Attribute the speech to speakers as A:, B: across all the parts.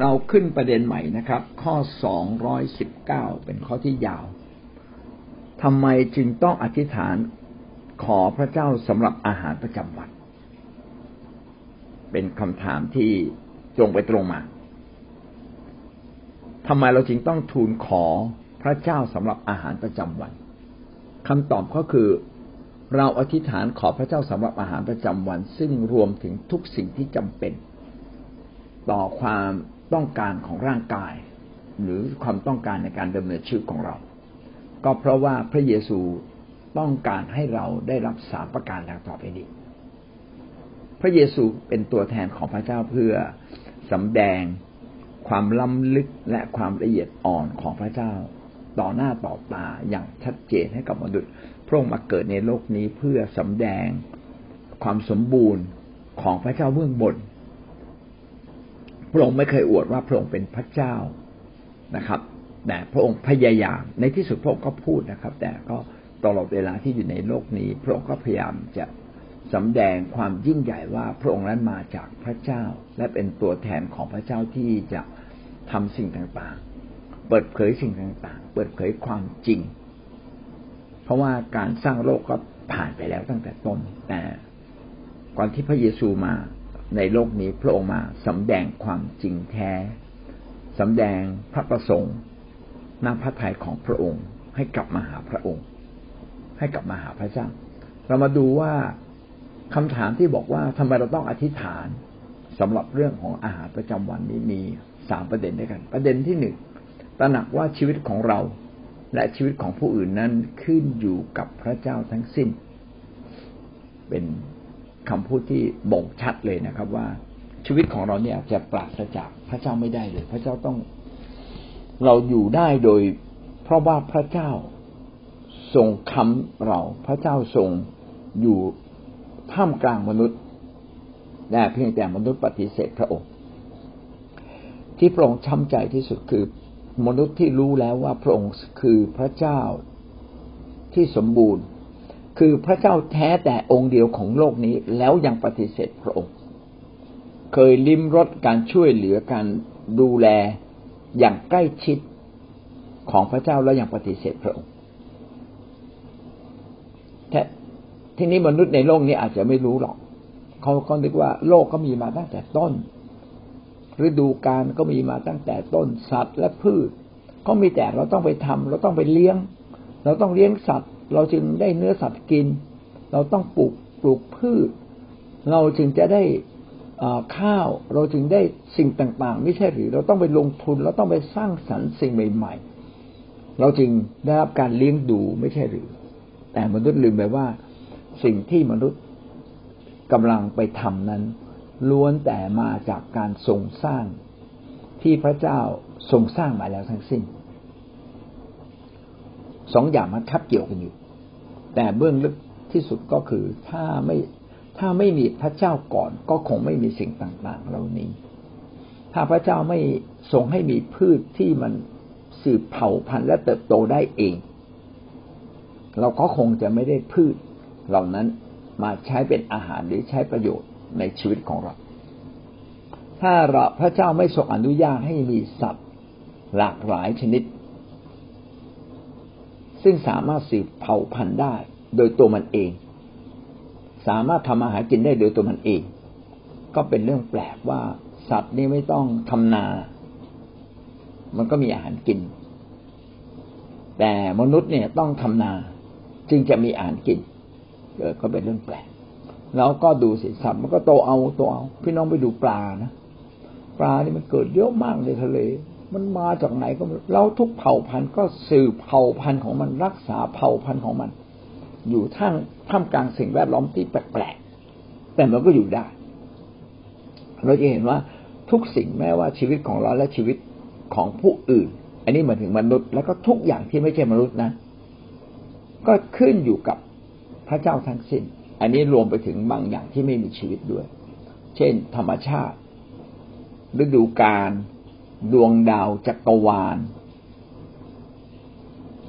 A: เราขึ้นประเด็นใหม่นะครับ ข้อสองร้อยสิบเก้าเป็นข้อที่ยาวทำไมจึงต้องอธิษฐานขอพระเจ้าสำหรับอาหารประจำวัน เป็นคำถามที่ตรงไปตรงมาทำไมเราจึงต้องทูลขอพระเจ้าสำหรับอาหารประจำวันคำตอบก็คือเราอธิษฐานขอพระเจ้าสำหรับอาหารประจำวัน ซึ่งรวมถึงทุกสิ่งที่จำเป็น ต่อความ ต้องการของร่างกาย หรือความต้องการในการดำเนินชีวิตของเรา ก็เพราะว่าพระเยซูต้องการให้เราได้รับสามประการดังต่อไปนี้ พระเยซูเป็นตัวแทนของพระเจ้าเพื่อสำแดงความล้ำลึกและความละเอียดอ่อนของพระเจ้า ต่อหน้าต่อตาอย่างชัดเจนให้กับมนุษย์พระองค์มาเกิดในโลกนี้เพื่อสำแดงความสมบูรณ์ของพระเจ้าเบื้องบน พระองค์ไม่เคยอวดว่าพระองค์เป็นพระเจ้านะครับ แต่พระองค์พยายามในที่สุดพระองค์ก็พูดนะครับ แต่ก็ตลอดเวลาที่อยู่ในโลกนี้ พระองค์ก็พยายามจะสำแดงความยิ่งใหญ่ว่าพระองค์นั้นมาจากพระเจ้า และเป็นตัวแทนของพระเจ้าที่จะทำสิ่งต่างๆ เปิดเผยสิ่งต่างๆ เปิดเผยความจริง เพราะว่าการสร้างโลกก็ผ่านไปแล้วตั้งแต่ต้นแต่ก่อนที่พระเยซูมา ในโลกนี้พระองค์มาสำแดงความจริงแท้สำแดงพระประสงค์น้ำพระทัยของพระองค์ ให้กลับมาหาพระองค์ ให้กลับมาหาพระเจ้า เรามาดูว่าคำถามที่บอกว่าทำไมเราต้องอธิษฐานสำหรับเรื่องของอาหารประจำวันนี้มีสามประเด็นด้วยกัน ประเด็นที่หนึ่งตระหนักว่าชีวิตของเราและชีวิตของผู้อื่นนั้นขึ้นอยู่กับพระเจ้าทั้งสิ้น เป็น คำพูดที่บ่งชัดเลยนะครับ ว่าชีวิตของเราเนี่ยจะปราศจากพระเจ้าไม่ได้เลย พระเจ้าต้องเราอยู่ได้โดย เพราะว่าพระเจ้าทรงคำเรา พระเจ้าทรงอยู่ท่ามกลางมนุษย์แต่เพียงแต่มนุษย์ปฏิเสธพระองค์ ที่พระองค์ช้ำใจที่สุดคือมนุษย์ที่รู้แล้วว่าพระองค์คือพระเจ้าที่สมบูรณ์ คือพระเจ้าแท้แต่องค์เดียวของโลกนี้แล้วยังปฏิเสธพระองค์ เคยลิ้มรสการช่วยเหลือการดูแลอย่างใกล้ชิดของพระเจ้าแล้วยังปฏิเสธพระองค์ทีนี้มนุษย์ในโลกนี้อาจจะไม่รู้หรอก เขาก็นึกว่าโลกก็มีมาตั้งแต่ต้น ฤดูกาลก็มีมาตั้งแต่ต้นสัตว์และพืช ก็มีแต่เราต้องไปทำเราต้องไปเลี้ยง เราต้องเลี้ยงสัตว์ เราจึงได้เนื้อสัตว์กิน เราต้องปลูกปลูกพืช เราจึงจะได้ข้าวเราจึงได้สิ่งต่างๆ ไม่ใช่หรือ เราต้องไปลงทุนเราต้องไปสร้างสรรค์สิ่งใหม่ ๆ เราจึงได้รับการเลี้ยงดูไม่ใช่หรือ แต่มนุษย์ลืมไปว่า สิ่งที่มนุษย์กำลังไปทำนั้น ล้วนแต่มาจากการทรงสร้างที่พระเจ้าทรงสร้างมาแล้วทั้งสิ้นสองอย่างมันทับเกี่ยวกันอยู่ แต่เบื้องลึกที่สุดก็คือถ้าไม่ถ้าไม่มีพระเจ้าก่อนก็คงไม่มีสิ่งต่างๆ เหล่านี้ ถ้าพระเจ้าไม่ทรงให้มีพืชที่มันสืบเผ่าพันธุ์และเติบโตได้เอง เราก็คงจะไม่ได้พืชเหล่านั้นมาใช้เป็นอาหารหรือใช้ประโยชน์ในชีวิตของเรา ถ้าเราพระเจ้าไม่ทรงอนุญาตให้มีสัตว์หลากหลายชนิด ซึ่งสามารถสืบเผ่าพันธุ์ได้ โดยตัวมันเอง สามารถทำอาหารกินได้โดยตัวมันเอง ก็เป็นเรื่องแปลกว่า สัตว์นี่ไม่ต้องทำนา มันก็มีอาหารกิน แต่มนุษย์เนี่ยต้องทำนา จึงจะมีอาหารกินเกิดก็เป็นเรื่องแปลกแล้วก็ดูสิสัตว์มันก็โตเอาโตเอา พี่น้องไปดูปลานะปลานี่มันเกิดเยอะมากในทะเล มันมาจากไหนก็เราทุกเผ่าพันธุ์ก็สืบเผ่าพันธุ์ของมันรักษาเผ่าพันธุ์ของมัน อยู่ท่ามท่ามกลางสิ่งแวดล้อมที่แปลกๆแต่มันก็อยู่ได้ เราจะเห็นว่าทุกสิ่งแม้ว่าชีวิตของเราและชีวิตของผู้อื่น อันนี้หมายถึงมนุษย์ แล้วก็ทุกอย่างที่ไม่ใช่มนุษย์นะ ก็ขึ้นอยู่กับพระเจ้าทั้งสิ้น อันนี้รวมไปถึงบางอย่างที่ไม่มีชีวิตด้วย เช่น ธรรมชาติ ฤดูกาล ดวงดาวจักรวาล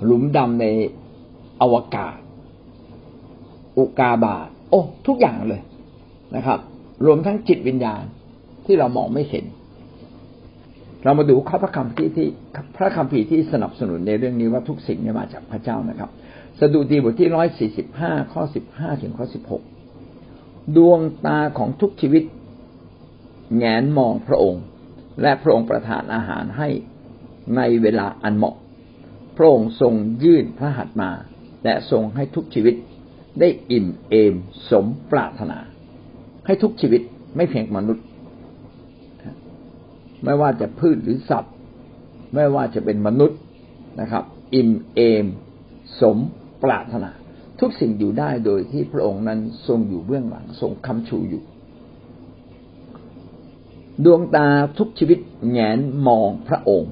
A: หลุมดำในอวกาศ อุกาบาตโอ้ทุกอย่างเลยนะครับ รวมทั้งจิตวิญญาณที่เรามองไม่เห็น เรามาดูข้อพระคัมภีร์ที่พระคัมภีร์ที่สนับสนุนในเรื่องนี้ว่าทุกสิ่งเนี่ยมาจากพระเจ้านะครับ สดุดีบทที่ร้อยสี่สิบห้าข้อสิบห้าถึงข้อสิบหกดวงตาของทุกชีวิตแงนมองพระองค์ และพระองค์ประทานอาหารให้ในเวลาอันเหมาะ พระองค์ทรงยื่นพระหัตถ์มา และทรงให้ทุกชีวิตได้อิ่มเอมสมปรารถนา ให้ทุกชีวิตไม่เพียงมนุษย์ ไม่ว่าจะพืชหรือสัตว์ ไม่ว่าจะเป็นมนุษย์นะครับ อิ่มเอม สมปรารถนา ทุกสิ่งอยู่ได้โดยที่พระองค์นั้นทรงอยู่เบื้องหลังทรงคำชูอยู่ ดวงตาทุกชีวิตแงนมองพระองค์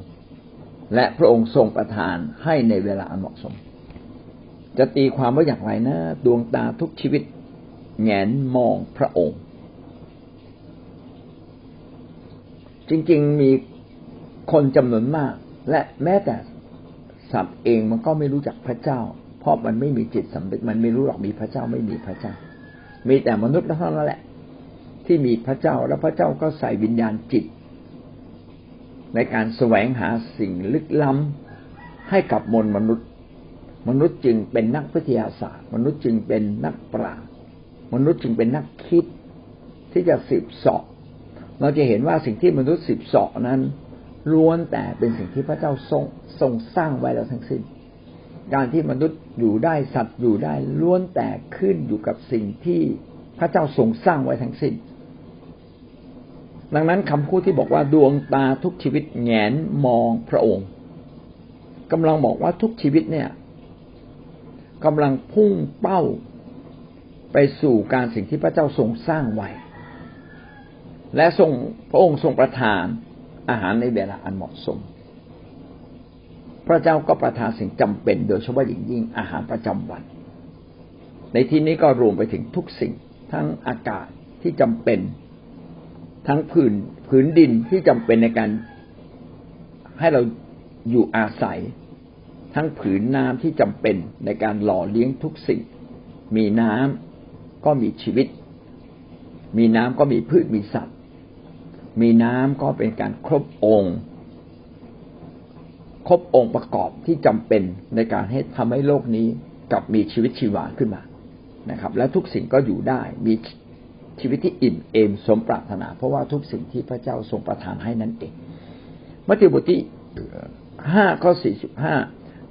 A: และพระองค์ทรงประทานให้ในเวลาเหมาะสม จะตีความว่าอย่างไรนะ ดวงตาทุกชีวิตแงนมองพระองค์ จริงๆมีคนจำนวนมาก และแม้แต่สัตว์เองมันก็ไม่รู้จักพระเจ้า เพราะมันไม่มีจิตสำนึกมันไม่รู้หรอกมีพระเจ้าไม่มีพระเจ้า มีแต่มนุษย์เท่านั้นแหละ ที่มีพระเจ้าแล้วพระเจ้าก็ใส่วิญญาณจิต ในการแสวงหาสิ่งลึกล้ำให้กับมนมนุษย์ มนุษย์จึงเป็นนักวิทยาศาสตร์ มนุษย์จึงเป็นนักปราชญ์มนุษย์จึงเป็นนักคิดที่จะสืบสอบเราจะเห็นว่าสิ่งที่มนุษย์สืบสอบนั้นล้วนแต่เป็นสิ่งที่พระเจ้าทรงทรงสร้างไว้แล้วทั้งสิ้น การที่มนุษย์อยู่ได้สัตว์อยู่ได้ล้วนแต่ขึ้นอยู่กับสิ่งที่พระเจ้าทรงสร้างไว้ทั้งสิ้น ดังนั้นคำพูดที่บอกว่าดวงตาทุกชีวิตแงนมองพระองค์กำลังบอกว่าทุกชีวิตเนี่ยกำลังพุ่งเป้าไปสู่การสิ่งที่พระเจ้าทรงสร้างไว้และทรงพระองค์ทรงประทานอาหารในเวลาอันเหมาะสม พระเจ้าก็ประทานสิ่งจำเป็น โดยเฉพาะอย่างยิ่งอาหารประจำวัน ในที่นี้ก็รวมไปถึงทุกสิ่งทั้งอากาศที่จำเป็น ทั้งผืนผืนดินที่จำเป็นในการให้เราอยู่อาศัย ทั้งผืนน้ำที่จำเป็นในการหล่อเลี้ยงทุกสิ่ง มีน้ำก็มีชีวิต มีน้ำก็มีพืชมีสัตว์ มีน้ำก็เป็นการครบองค์ครบองค์ประกอบที่จำเป็นในการให้ทำให้โลกนี้กลับมีชีวิตชีวาขึ้นมานะครับ และทุกสิ่งก็อยู่ได้มี ชีวิตที่อิ่มเอมสมปรารถนา เพราะว่าทุกสิ่งที่พระเจ้าทรงประทานให้นั่นเองมัทธิวบทที่ห้าข้อสี่สิบห้า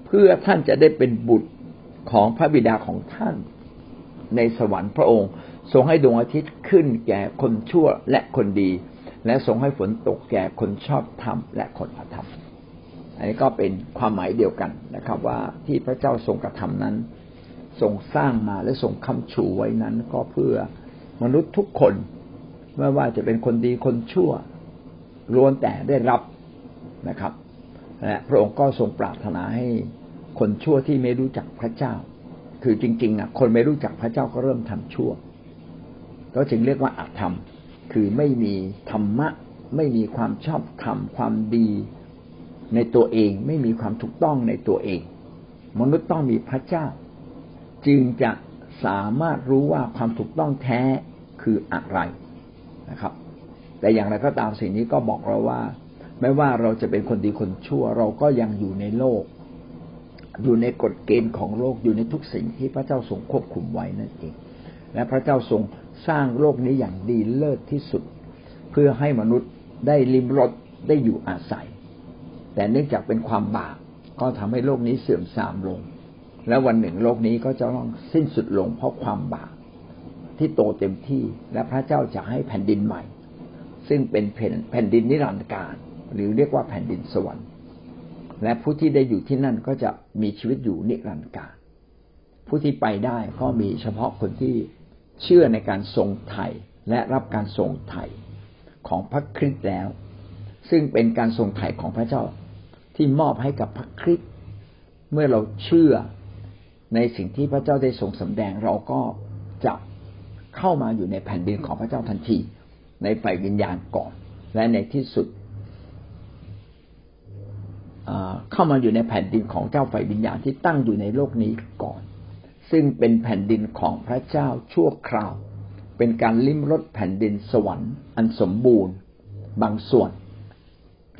A: เพื่อท่านจะได้เป็นบุตรของพระบิดาของท่านในสวรรค์พระองค์ทรงให้ดวงอาทิตย์ขึ้นแก่คนชั่วและคนดี และทรงให้ฝนตกแก่คนชอบธรรมและคนอธรรม อันนี้ก็เป็นความหมายเดียวกันนะครับ ว่าที่พระเจ้าทรงกระทำนั้น ทรงสร้างมาและทรงคำชูไว้นั้นก็เพื่อ มนุษย์ทุกคนไม่ว่าจะเป็นคนดีคนชั่วล้วนแต่ได้รับนะครับและพระองค์ก็ทรงปรารถนาให้คนชั่วที่ไม่รู้จักพระเจ้า คือจริงๆอะคนไม่รู้จักพระเจ้าก็เริ่มทำชั่ว ก็จึงเรียกว่าอาธรรม คือไม่มีธรรมะ ไม่มีความชอบธรรม ความดีในตัวเอง ไม่มีความถูกต้องในตัวเอง มนุษย์ต้องมีพระเจ้า จึงจะสามารถรู้ว่าความถูกต้องแท้ คืออะไรนะครับ แต่อย่างไรก็ตามสิ่งนี้ก็บอกเราว่า ไม่ว่าเราจะเป็นคนดีคนชั่ว เราก็ยังอยู่ในโลก อยู่ในกฎเกณฑ์ของโลกอยู่ในทุกสิ่งที่พระเจ้าทรงควบคุมไว้นั่นเอง และพระเจ้าทรงสร้างโลกนี้อย่างดีเลิศที่สุด เพื่อให้มนุษย์ได้ลิมรสได้อยู่อาศัย แต่เนื่องจากเป็นความบาปก็ทำให้โลกนี้เสื่อมทรามลง และวันหนึ่งโลกนี้ก็จะต้องสิ้นสุดลงเพราะความบาป ที่โตเต็มที่ และพระเจ้าจะให้แผ่นดินใหม่ ซึ่งเป็นแผ่นดินนิรันดร์การ หรือเรียกว่าแผ่นดินสวรรค์ และผู้ที่ได้อยู่ที่นั่นก็จะมีชีวิตอยู่นิรันดร์การ ผู้ที่ไปได้ก็มีเฉพาะคนที่เชื่อในการทรงไถ่และรับการทรงไถ่ของพระคริสต์แล้ว ซึ่งเป็นการทรงไถ่ของพระเจ้าที่มอบให้กับพระคริสต์เมื่อเราเชื่อในสิ่งที่พระเจ้าได้ทรงสำแดงเราก็จะ เข้ามาอยู่ในแผ่นดินของพระเจ้าทันที ในฝ่ายวิญญาณก่อน และในที่สุดเข้ามาอยู่ในแผ่นดินของเจ้าไฟวิญญาณที่ตั้งอยู่ในโลกนี้ก่อน ซึ่งเป็นแผ่นดินของพระเจ้าชั่วคราว เป็นการลิ้มรสแผ่นดินสวรรค์ อันสมบูรณ์ บางส่วน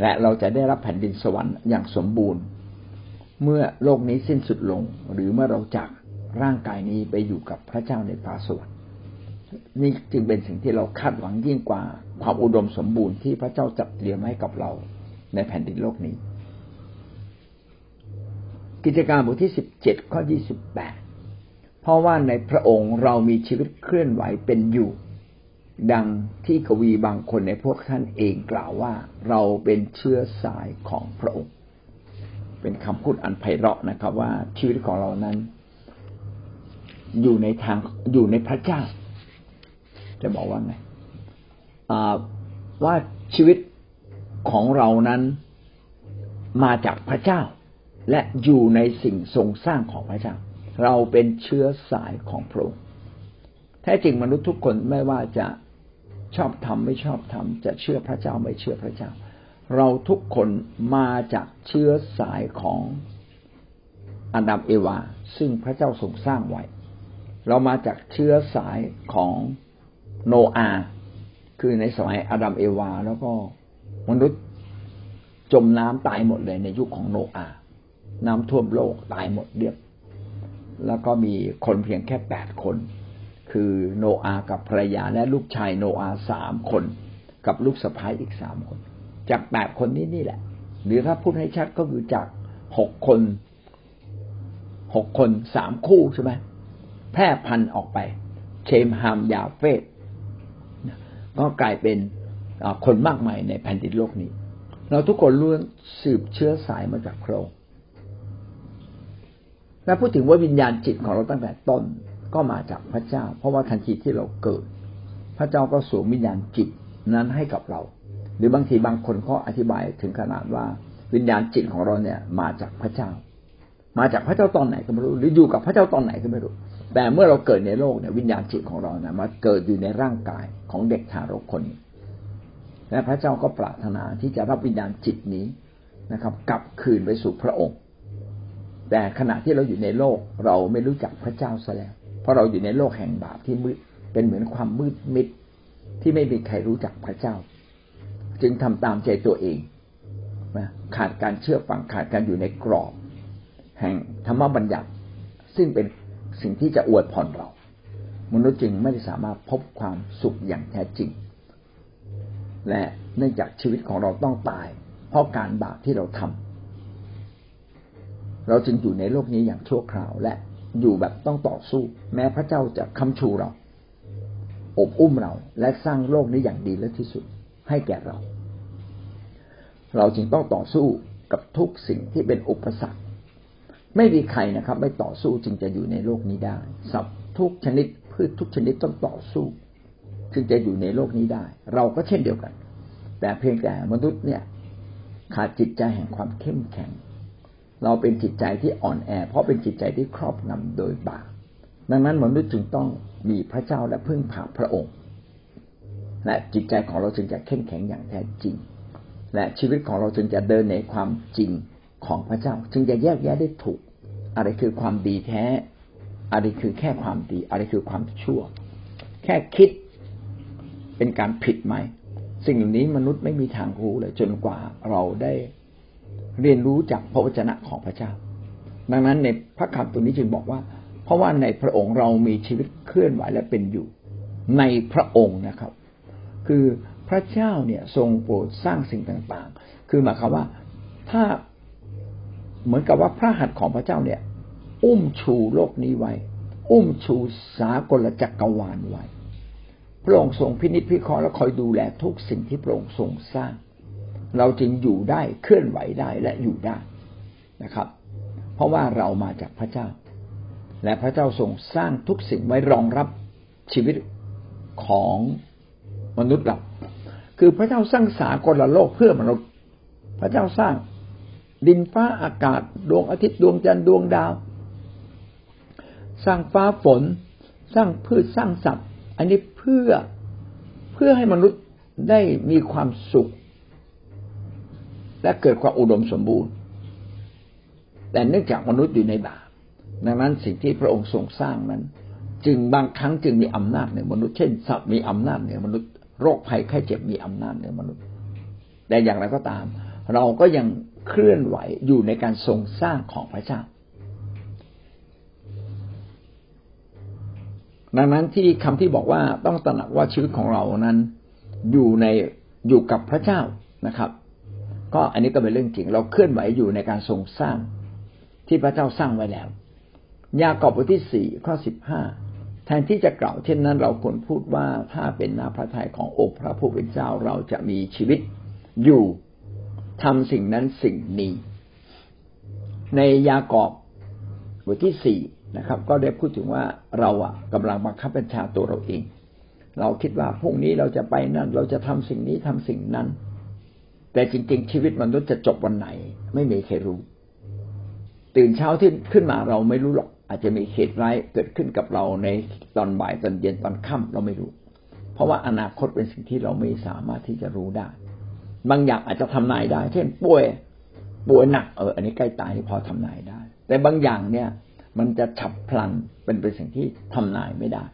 A: และเราจะได้รับแผ่นดินสวรรค์อย่างสมบูรณ์ เมื่อโลกนี้สิ้นสุดลงหรือเมื่อเราจากร่างกายนี้ไปอยู่กับพระเจ้าในฟ้าสวรรค์ นี่จึงเป็นสิ่งที่เราคาดหวังยิ่งกว่าความอุดมสมบูรณ์ที่พระเจ้าจัดเตรียมให้กับเราในแผ่นดินโลกนี้ กิจการบทที่สิบเจ็ดข้อยี่สิบแปดเพราะว่าในพระองค์เรามีชีวิตเคลื่อนไหวเป็นอยู่ ดังที่กวีบางคนในพวกท่านเองกล่าวว่าเราเป็นเชื้อสายของพระองค์ เป็นคำพูดอันไพเราะนะครับ ว่าชีวิตของเรานั้น อยู่ในทางอยู่ในพระเจ้า จะบอกว่าไงว่าชีวิตของเรานั้นมาจากพระเจ้า และอยู่ในสิ่งทรงสร้างของพระเจ้า เราเป็นเชื้อสายของพระองค์แท้จริงมนุษย์ทุกคนไม่ว่าจะชอบทำไม่ชอบทำจะเชื่อพระเจ้าไม่เชื่อพระเจ้า เราทุกคนมาจากเชื้อสายของอดัมเอวา ซึ่งพระเจ้าทรงสร้างไว้ เรามาจากเชื้อสายของ โนอาคือในสมัยอาดัมเอวา แล้วก็มนุษย์จมน้ำตายหมดเลยในยุคของโนอา น้ำท่วมโลกตายหมดเรียบ แล้วก็มีคนเพียงแค่แปดคน คือโนอากับภรรยาและลูกชายโนอาสามคน กับลูกสะพ้ายอีกสามคน จากแปดคนนี้นี่แหละ หรือถ้าพูดให้ชัดก็คือจากหกคนหกคนสามคู่ใช่ไหมแพร่พันธุ์ออกไป เชมฮามยาเฟต ก็กลายเป็นคนมากมายในแผ่นดินโลกนี้ เราทุกคนล้วนสืบเชื้อสายมาจากพระองค์และพูดถึงว่าวิญญาณจิตของเราตั้งแต่ต้นก็มาจากพระเจ้า เพราะว่าทันทีที่เราเกิด พระเจ้าก็สวมวิญญาณจิตนั้นให้กับเรา หรือบางทีบางคนเขาอธิบายถึงขนาดว่าวิญญาณจิตของเราเนี่ยมาจากพระเจ้า มาจากพระเจ้าตอนไหนก็ไม่รู้ หรืออยู่กับพระเจ้าตอนไหนก็ไม่รู้ แต่เมื่อเราเกิดในโลกเนี่ยวิญญาณจิตของเราเนี่ยมาเกิดอยู่ในร่างกายของเด็กทารกคนนี้และพระเจ้าก็ปรารถนาที่จะรับวิญญาณจิตนี้นะครับ กลับคืนไปสู่พระองค์ แต่ขณะที่เราอยู่ในโลกเราไม่รู้จักพระเจ้าซะแล้ว เพราะเราอยู่ในโลกแห่งบาปที่มืดเป็นเหมือนความมืดมิดที่ไม่มีใครรู้จักพระเจ้า จึงทำตามใจตัวเองนะขาดการเชื่อฟังขาดการอยู่ในกรอบ แห่งธรรมบัญญัติ ซึ่งเป็น สิ่งที่จะอวดผ่อนเรา มนุษย์จึงไม่ได้สามารถพบความสุขอย่างแท้จริง และเนื่องจากชีวิตของเราต้องตาย เพราะการบาปที่เราทำเราจึงอยู่ในโลกนี้อย่างชั่วคราว และอยู่แบบต้องต่อสู้ แม้พระเจ้าจะคำชูเราอบอุ้มเราและสร้างโลกนี้อย่างดีและที่สุดให้แก่เรา เราจึงต้องต่อสู้กับทุกสิ่งที่เป็นอุปสรรค ไม่มีใครนะครับ ไม่ต่อสู้จึงจะอยู่ในโลกนี้ได้ สัตว์ทุกชนิดพืชทุกชนิดต้องต่อสู้ จึงจะอยู่ในโลกนี้ได้ เราก็เช่นเดียวกัน แต่เพียงแต่มนุษย์เนี่ยขาดจิตใจแห่งความเข้มแข็ง เราเป็นจิตใจที่อ่อนแอ เพราะเป็นจิตใจที่ครอบงำโดยบาปดังนั้นมนุษย์จึงต้องมีพระเจ้าและพึ่งพาพระองค์ และจิตใจของเราจึงจะเข้มแข็งอย่างแท้จริง และชีวิตของเราจึงจะเดินในความจริง ของพระเจ้า จึงจะแยกแยะได้ถูก อะไรคือความดีแท้ อะไรคือแค่ความดี อะไรคือความชั่ว แค่คิดเป็นการผิดไหม สิ่งเหล่านี้มนุษย์ไม่มีทางรู้เลย จนกว่าเราได้เรียนรู้จากพระวจนะของพระเจ้า ดังนั้นในพระคำตัวนี้จึงบอกว่า เพราะว่าในพระองค์เรามีชีวิตเคลื่อนไหวและเป็นอยู่ ในพระองค์นะครับ คือพระเจ้าเนี่ยทรงโปรดสร้างสิ่งต่างๆ คือหมายความว่าถ้า เหมือนกับว่าพระหัตถ์ของพระเจ้าเนี่ย อุ้มชูโลกนี้ไว้ อุ้มชูสากลจักรวาลไว้พระองค์ทรงพินิจพิเคราะห์และคอยดูแลทุกสิ่งที่พระองค์ทรงสร้าง เราจึงอยู่ได้เคลื่อนไหวได้และอยู่ได้นะครับ เพราะว่าเรามาจากพระเจ้า และพระเจ้าทรงสร้างทุกสิ่งไว้รองรับชีวิตของมนุษย์เราคือพระเจ้าสร้างสากลโลกเพื่อมนุษย์ พระเจ้าสร้าง ดินฟ้าอากาศ ดวงอาทิตย์ดวงจันทร์ดวงดาว สร้างฟ้าฝน สร้างพืชสร้างสัตว์ อันนี้เพื่อเพื่อให้มนุษย์ได้มีความสุข และเกิดความอุดมสมบูรณ์ แต่เนื่องจากมนุษย์อยู่ในบาปดังนั้นสิ่งที่พระองค์ทรงสร้างนั้น จึงบางครั้งจึงมีอำนาจเหนือมนุษย์เช่นสัตว์มีอำนาจเหนือมนุษย์โรคภัยไข้เจ็บมีอำนาจเหนือมนุษย์ แต่อย่างไรก็ตาม เราก็ยัง เคลื่อนไหวอยู่ในการทรงสร้างของพระเจ้า ดังนั้นที่คำที่บอกว่าต้องตระหนักว่าชีวิตของเรานั้น อยู่ในอยู่กับพระเจ้านะครับ ก็อันนี้ก็เป็นเรื่องจริง เราเคลื่อนไหวอยู่ในการทรงสร้างที่พระเจ้าสร้างไว้แล้ว ยากอบบทที่สี่ข้อสิบห้าแทนที่จะกล่าวเช่นนั้น เราควรพูดว่าถ้าเป็นนาพระทัยขององค์พระผู้เป็นเจ้าเราจะมีชีวิตอยู่ ทำสิ่งนั้นสิ่งนี้ ในยากอบบทที่สี่นะครับ ก็ได้พูดถึงว่าเราอะกำลังบังคับบัญชาตัวเราเอง เราคิดว่าพรุ่งนี้เราจะไปนั่น เราจะทำสิ่งนี้ทำสิ่งนั้น แต่จริง ๆ ชีวิตมนุษย์จะจบวันไหน ไม่มีใครรู้ ตื่นเช้าที่ขึ้นมาเราไม่รู้หรอก อาจจะมีเหตุร้ายเกิดขึ้นกับเราในตอนบ่ายตอนเย็นตอนค่ำเราไม่รู้ เพราะว่าอนาคตเป็นสิ่งที่เราไม่สามารถที่จะรู้ได้ บางอย่างอาจจะทำนายได้ เช่นป่วยป่วยหนักเอออันนี้ใกล้ตายนี่พอทำนายได้ แต่บางอย่างเนี่ย มันจะฉับพลันเป็นเป็นสิ่งที่ทำนายไม่ได้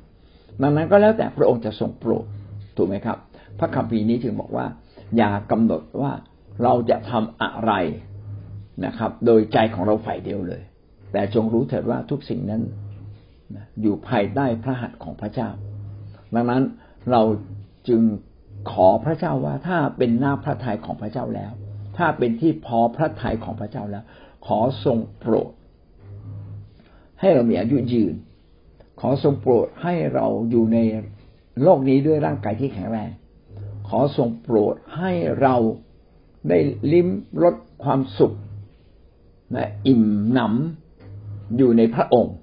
A: ดังนั้นก็แล้วแต่พระองค์จะทรงโปรดถูกไหมครับ พระคัมภีร์นี้จึงบอกว่า อย่ากำหนดว่าเราจะทำอะไรนะครับ โดยใจของเราฝ่ายเดียวเลย แต่จงรู้เถิดว่าทุกสิ่งนั้นอยู่ภายใต้พระหัตถ์ของพระเจ้า ดังนั้นเราจึง ขอพระเจ้าว่าถ้าเป็นหน้าพระทัยของพระเจ้าแล้ว ถ้าเป็นที่พอพระทัยของพระเจ้าแล้ว ขอทรงโปรด ให้เรามีอายุยืน ขอทรงโปรดให้เราอยู่ในโลกนี้ด้วยร่างกายที่แข็งแรง ขอทรงโปรดให้เราได้ลิ้มรสความสุขและอิ่มหนำอยู่ในพระองค์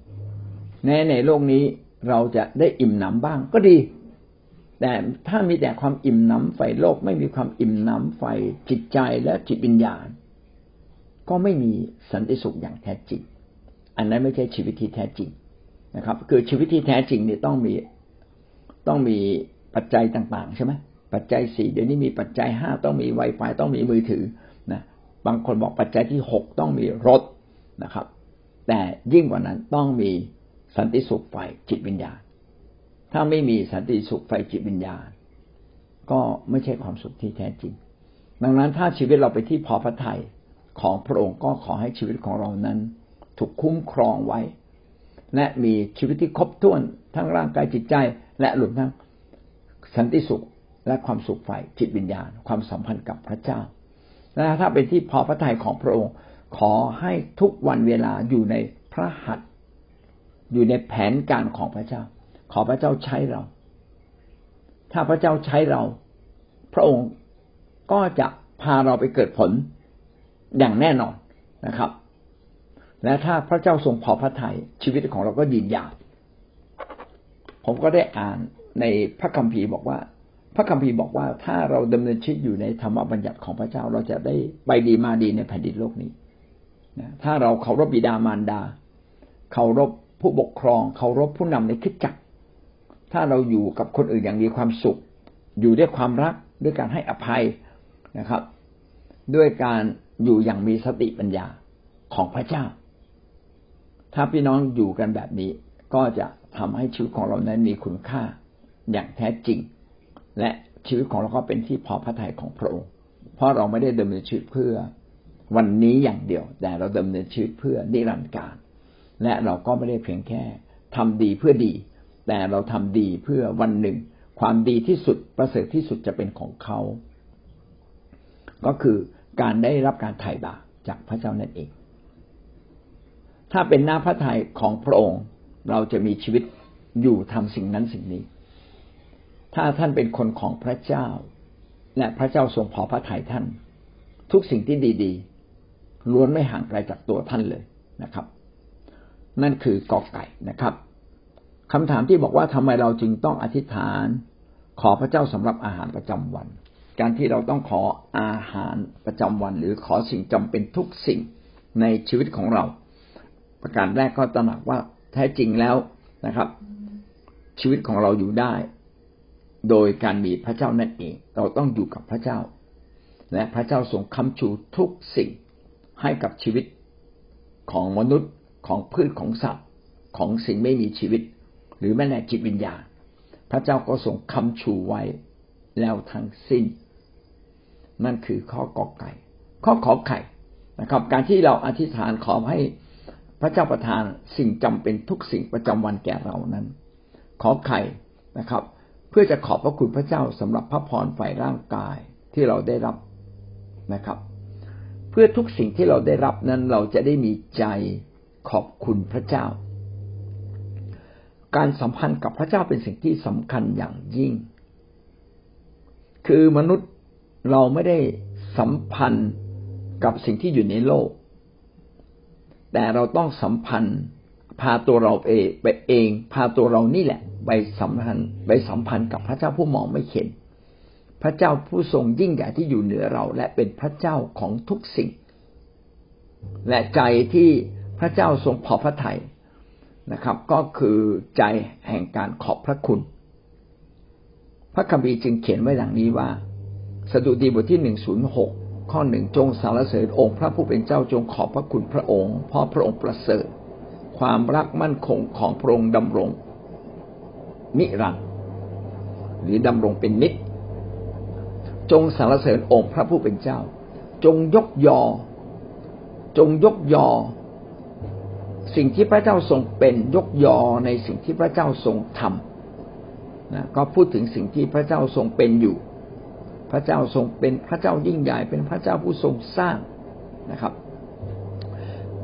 A: แม้ในโลกนี้เราจะได้อิ่มหนำบ้างก็ดี แต่ถ้ามีแต่ความอิ่มหนำไฟโลก ไม่มีความอิ่มหนำไฟจิตใจและจิตวิญญาณ ก็ไม่มีสันติสุขอย่างแท้จริง อันนั้นไม่ใช่ชีวิตที่แท้จริงนะครับ คือชีวิตที่แท้จริงเนี่ยต้องมีต้องมีปัจจัยต่าง ๆ ใช่ไหมปัจจัยสี่เดี๋ยวนี้มีปัจจัยห้าต้องมี Wi-Fi ต้องมีมือถือนะบางคนบอกปัจจัยที่หกต้องมีรถนะครับ แต่ยิ่งกว่านั้นต้องมีสันติสุขไฟจิตวิญญาณ ถ้าไม่มีสันติสุขไฟจิตวิญญาณ ก็ไม่ใช่ความสุขที่แท้จริง ดังนั้นถ้าชีวิตเราไปที่พอพระทัยของพระองค์ก็ขอให้ชีวิตของเรานั้น ถูกคุ้มครองไว้ และมีชีวิตที่ครบถ้วนทั้งร่างกายจิตใจ และรวมทั้งสันติสุขและความสุขไฟจิตวิญญาณ ความสัมพันธ์กับพระเจ้าและถ้าเป็นที่พอพระทัยของพระองค์ ขอให้ทุกวันเวลาอยู่ในพระหัตถ์อยู่ในแผนการของพระเจ้า ขอพระเจ้าใช้เรา ถ้าพระเจ้าใช้เรา พระองค์ก็จะพาเราไปเกิดผลอย่างแน่นอนนะครับ และถ้าพระเจ้าทรงพอพระทยัยชีวิตของเราก็ยืนยาวผมก็ได้อ่านในพระคัมภีร์บอกว่า พระคัมภีร์บอกว่าถ้าเราดำเนินชีวิตอยู่ในธรรมบัญญัติของพระเจ้าเราจะได้ไปดีมาดีในแผ่นดินโลกนี้ถ้าเราเคารพบิดามารดา เคารพผู้ปกครอง เคารพผู้นำในคิดจักร ถ้าเราอยู่กับคนอื่นอย่างมีความสุข อยู่ด้วยความรักด้วยการให้อภัยนะครับ ด้วยการอยู่อย่างมีสติปัญญาของพระเจ้า ถ้าพี่น้องอยู่กันแบบนี้ ก็จะทำให้ชีวิตของเรานั้นมีคุณค่าอย่างแท้จริง และชีวิตของเราก็เป็นที่พอพระทัยของพระองค์ เพราะเราไม่ได้ดำเนินชีวิตเพื่อวันนี้อย่างเดียว แต่เราดำเนินชีวิตเพื่อนิรันดร์การ และเราก็ไม่ได้เพียงแค่ทำดีเพื่อดี แต่เราทำดีเพื่อวันหนึ่ง ความดีที่สุดประเสริฐที่สุดจะเป็นของเขา ก็คือการได้รับการไถ่บาปจากพระเจ้านั่นเอง ถ้าเป็นหน้าพระทัยของพระองค์ เราจะมีชีวิตอยู่ทำสิ่งนั้นสิ่งนี้ ถ้าท่านเป็นคนของพระเจ้า และพระเจ้าทรงพอพระทัยท่าน ทุกสิ่งที่ดีๆล้วนไม่ห่างไกลจากตัวท่านเลยนะครับ นั่นคือกอไก่นะครับ คำถามที่บอกว่าทำไมเราจึงต้องอธิษฐาน ขอพระเจ้าสำหรับอาหารประจำวัน การที่เราต้องขออาหารประจำวัน หรือขอสิ่งจำเป็นทุกสิ่งในชีวิตของเรา ประการแรกก็ตระหนักว่าแท้จริงแล้วนะครับ ชีวิตของเราอยู่ได้ โดยการมีพระเจ้านั่นเอง เราต้องอยู่กับพระเจ้า และพระเจ้าทรงคำชูทุกสิ่งให้กับชีวิตของมนุษย์ของพืชของสัตว์ของสิ่งไม่มีชีวิต หรือแม้แต่จิตวิญญาณ พระเจ้าก็ทรงคำชูไว้แล้วทั้งสิ้น นั่นคือข้อกอไก่ ข้อขอไข่นะครับ การที่เราอธิษฐานขอให้พระเจ้าประทานสิ่งจำเป็นทุกสิ่งประจำวันแก่เรานั้น ขอไข่นะครับ เพื่อจะขอบพระคุณพระเจ้าสำหรับพระพรฝ่ายร่างกายที่เราได้รับนะครับ เพื่อทุกสิ่งที่เราได้รับนั้นเราจะได้มีใจขอบคุณพระเจ้า การสัมพันธ์กับพระเจ้าเป็นสิ่งที่สำคัญอย่างยิ่ง คือมนุษย์เราไม่ได้สัมพันธ์กับสิ่งที่อยู่ในโลก แต่เราต้องสัมพันธ์พาตัวเราเองไปเอง พาตัวเรานี่แหละ ไปสัมพันธ์ไปสัมพันธ์กับพระเจ้าผู้มองไม่เห็น พระเจ้าผู้ทรงยิ่งใหญ่ที่อยู่เหนือเรา และเป็นพระเจ้าของทุกสิ่ง และใจที่พระเจ้าทรงพอพระทัย นะครับ ก็คือใจแห่งการขอบพระคุณ พระคัมภีร์จึงเขียนไว้ดังนี้ว่า สดุดีบทที่หนึ่งศูนย์หกข้อหนึ่งจงสารเสริญองค์ พระผู้เป็นเจ้าจงขอบพระคุณพระองค์ เพราะพระองค์ประเสริฐ ความรักมั่นคงของพระองค์ดำรง นิรันดร์หรือดำรงเป็นนิจจงสารเสริญองค์พระผู้เป็นเจ้า จงยกยอ จงยกยอ สิ่งที่พระเจ้าทรงเป็นยกยอในสิ่งที่พระเจ้าทรงทำนะก็พูดถึงสิ่งที่พระเจ้าทรงเป็นอยู่ พระเจ้าทรงเป็นพระเจ้ายิ่งใหญ่เป็นพระเจ้าผู้ทรงสร้างนะครับ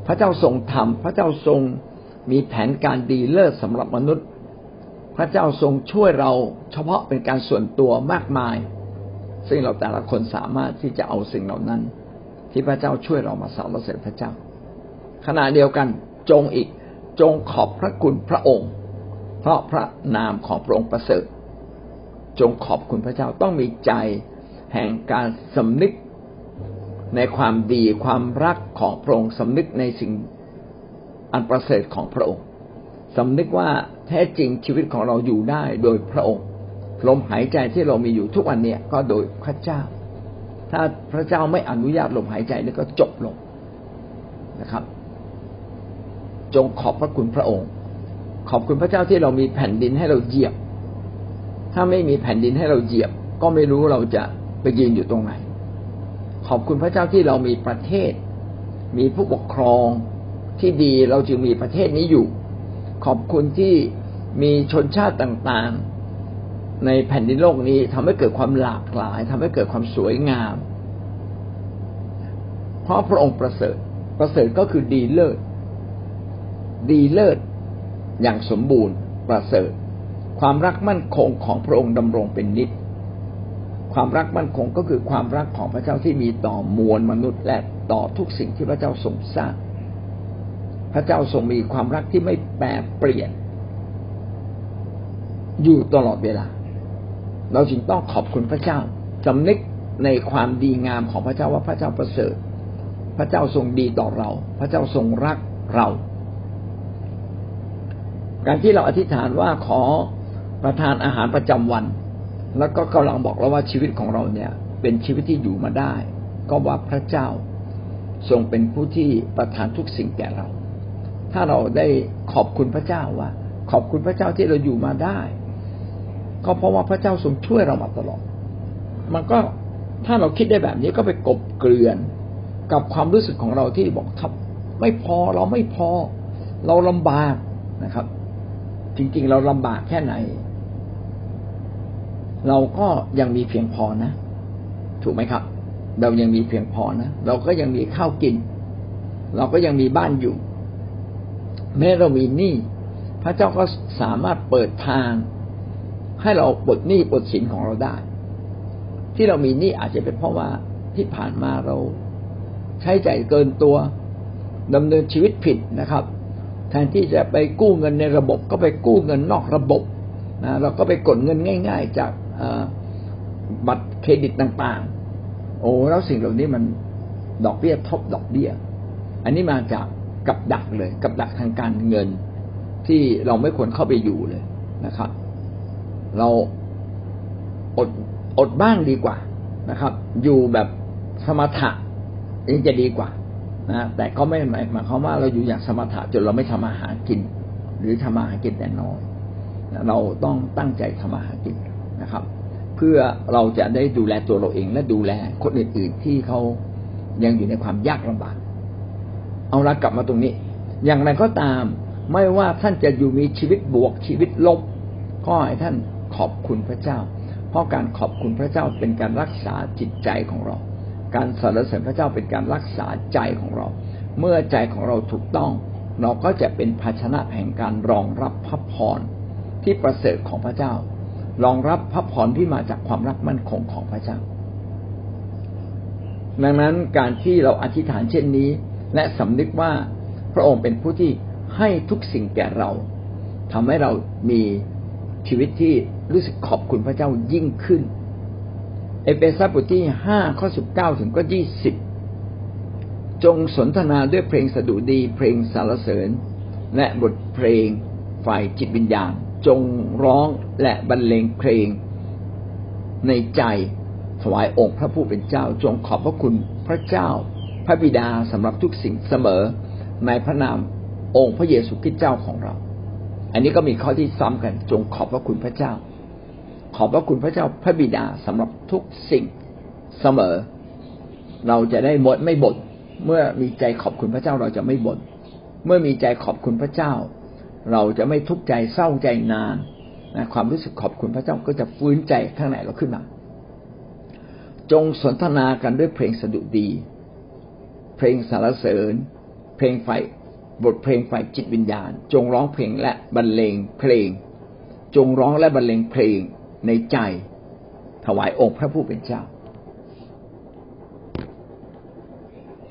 A: พระเจ้าทรงทำพระเจ้าทรงมีแผนการดีเลิศสำหรับมนุษย์ พระเจ้าทรงช่วยเราเฉพาะเป็นการส่วนตัวมากมาย ซึ่งเราแต่ละคนสามารถที่จะเอาสิ่งเหล่านั้น ที่พระเจ้าช่วยเรามาสรรเสริญพระเจ้าขณะเดียวกัน จงอีกจงขอบพระคุณพระองค์ เพราะพระนามของพระองค์ประเสริฐ จงขอบคุณพระเจ้าต้องมีใจแห่งการสำนึกในความดีความรักของพระองค์สำนึกในสิ่งอันประเสริฐของพระองค์สำนึกว่าแท้จริงชีวิตของเราอยู่ได้โดยพระองค์ลมหายใจที่เรามีอยู่ทุกวันเนี่ยก็โดยพระเจ้า ถ้าพระเจ้าไม่อนุญาตลมหายใจนี่ก็จบลงนะครับ จงขอบพระคุณพระองค์ ขอบคุณพระเจ้าที่เรามีแผ่นดินให้เราเหยียบ ถ้าไม่มีแผ่นดินให้เราเหยียบ ก็ไม่รู้เราจะไปยืนอยู่ตรงไหน ขอบคุณพระเจ้าที่เรามีประเทศ มีผู้ปกครองที่ดีเราจึงมีประเทศนี้อยู่ ขอบคุณที่มีชนชาติต่างๆ ในแผ่นดินโลกนี้ทำให้เกิดความหลากหลายทำให้เกิดความสวยงาม เพราะพระองค์ประเสริฐประเสริฐก็คือดีเลิศ ดีเลิศอย่างสมบูรณ์ประเสริฐ ความรักมั่นคงของพระองค์ดำรงเป็นนิจความรักมั่นคงก็คือความรักของพระเจ้าที่มีต่อมวลมนุษย์ และต่อทุกสิ่งที่พระเจ้าทรงสร้าง พระเจ้าทรงมีความรักที่ไม่แปรเปลี่ยน อยู่ตลอดเวลา เราจึงต้องขอบคุณพระเจ้าสำนึกในความดีงามของพระเจ้าว่าพระเจ้าประเสริฐ พระเจ้าทรงดีต่อเรา พระเจ้าทรงรักเรา การที่เราอธิษฐานว่าขอประทานอาหารประจำวัน แล้วก็กำลังบอกเราว่าชีวิตของเราเนี่ย เป็นชีวิตที่อยู่มาได้ ก็ว่าพระเจ้าทรงเป็นผู้ที่ประทานทุกสิ่งแก่เรา ถ้าเราได้ขอบคุณพระเจ้าว่า ขอบคุณพระเจ้าที่เราอยู่มาได้ ก็เพราะว่าพระเจ้าทรงช่วยเรามาตลอด มันก็ถ้าเราคิดได้แบบนี้ก็ไปกบเกลื่อนกับความรู้สึกของเราที่บอกครับ ไม่พอเราไม่พอ เราลำบากนะครับ จริง ๆ เราลำบากแค่ไหน เราก็ยังมีเพียงพอนะ ถูกไหมครับ เรายังมีเพียงพอนะ เราก็ยังมีข้าวกิน เราก็ยังมีบ้านอยู่ แม้เรามีหนี้พระเจ้าก็สามารถเปิดทาง ให้เราปลดหนี้ปลดสินของเราได้ ที่เรามีหนี้อาจจะเป็นเพราะว่าที่ผ่านมาเราใช้ใจ่ายเกินตัวดำเนินชีวิตผิดนะครับ แทนที่จะไปกู้เงินในระบบก็ไปกู้เงินนอกระบบนะเราก็ไปกดเงินง่าย ๆ จากบัตรเครดิตต่างๆ โอ้แล้วสิ่งเหล่านี้มันดอกเบี้ยทบดอกเบี้ย อันนี้มาจากกับดักเลย กับดักทางการเงินที่เราไม่ควรเข้าไปอยู่เลยนะครับ เราอดอดบ้างดีกว่านะครับ อยู่แบบสมถะยังจะดีกว่า นะแต่ก็ไม่หมายหมายความว่าเราอยู่อย่างสมถะจนเราไม่ทำอาหารกิน หรือทำอาหารกินแต่น้อยเราต้องตั้งใจทำมาหารกินนะครับ เพื่อเราจะได้ดูแลตัวเราเองและดูแลคนอื่นๆที่เขายังอยู่ในความยากลำบากเอาละกลับมาตรงนี้ อย่างไรก็ตามไม่ว่าท่านจะอยู่มีชีวิตบวกชีวิตลบก็ให้ท่านขอบคุณพระเจ้า เพราะการขอบคุณพระเจ้าเป็นการรักษาจิตใจของเรา การสรรเสริญพระเจ้าเป็นการรักษาใจของเรา เมื่อใจของเราถูกต้อง เราก็จะเป็นภาชนะแห่งการรองรับพระพรที่ประเสริฐของพระเจ้ารองรับพระพรที่มาจากความรักมั่นคงของพระเจ้า ดังนั้นการที่เราอธิษฐานเช่นนี้ และสำนึกว่าพระองค์เป็นผู้ที่ให้ทุกสิ่งแก่เราทำให้เรามีชีวิตที่รู้สึกขอบคุณพระเจ้ายิ่งขึ้น เอเฟซัสบทที่ห้าข้อสิบเก้าถึงก็ยี่สิบจงสนทนาด้วยเพลงสดุดี เพลงสารเสริญ และบทเพลงฝ่ายจิตวิญญาณ จงร้องและบรรเลงเพลงในใจถวายองค์พระผู้เป็นเจ้า จงขอบพระคุณพระเจ้า พระบิดาสำหรับทุกสิ่งเสมอในพระนามองค์พระเยซูคริสต์เจ้าของเรา อันนี้ก็มีข้อที่ซ้ำกัน จงขอบพระคุณพระเจ้า ขอบพระคุณพระเจ้าพระบิดาสำหรับ ทุกสิ่งเสมอ เราจะได้หมดไม่บ่นเมื่อมีใจขอบคุณพระเจ้าเราจะไม่บ่นเมื่อมีใจขอบคุณพระเจ้า เราจะไม่ทุกข์ใจเศร้าใจนานนะความรู้สึกขอบคุณพระเจ้าก็จะฟื้นใจข้างในเราขึ้นมา จงสนทนากันด้วยเพลงสดุดี เพลงสารเสริญ เพลงไฟบทเพลงไฟจิตวิญญาณ จงร้องเพลงและบรรเลงเพลง จงร้องและบรรเลงเพลงในใจ ถวายองค์พระผู้เป็นเจ้า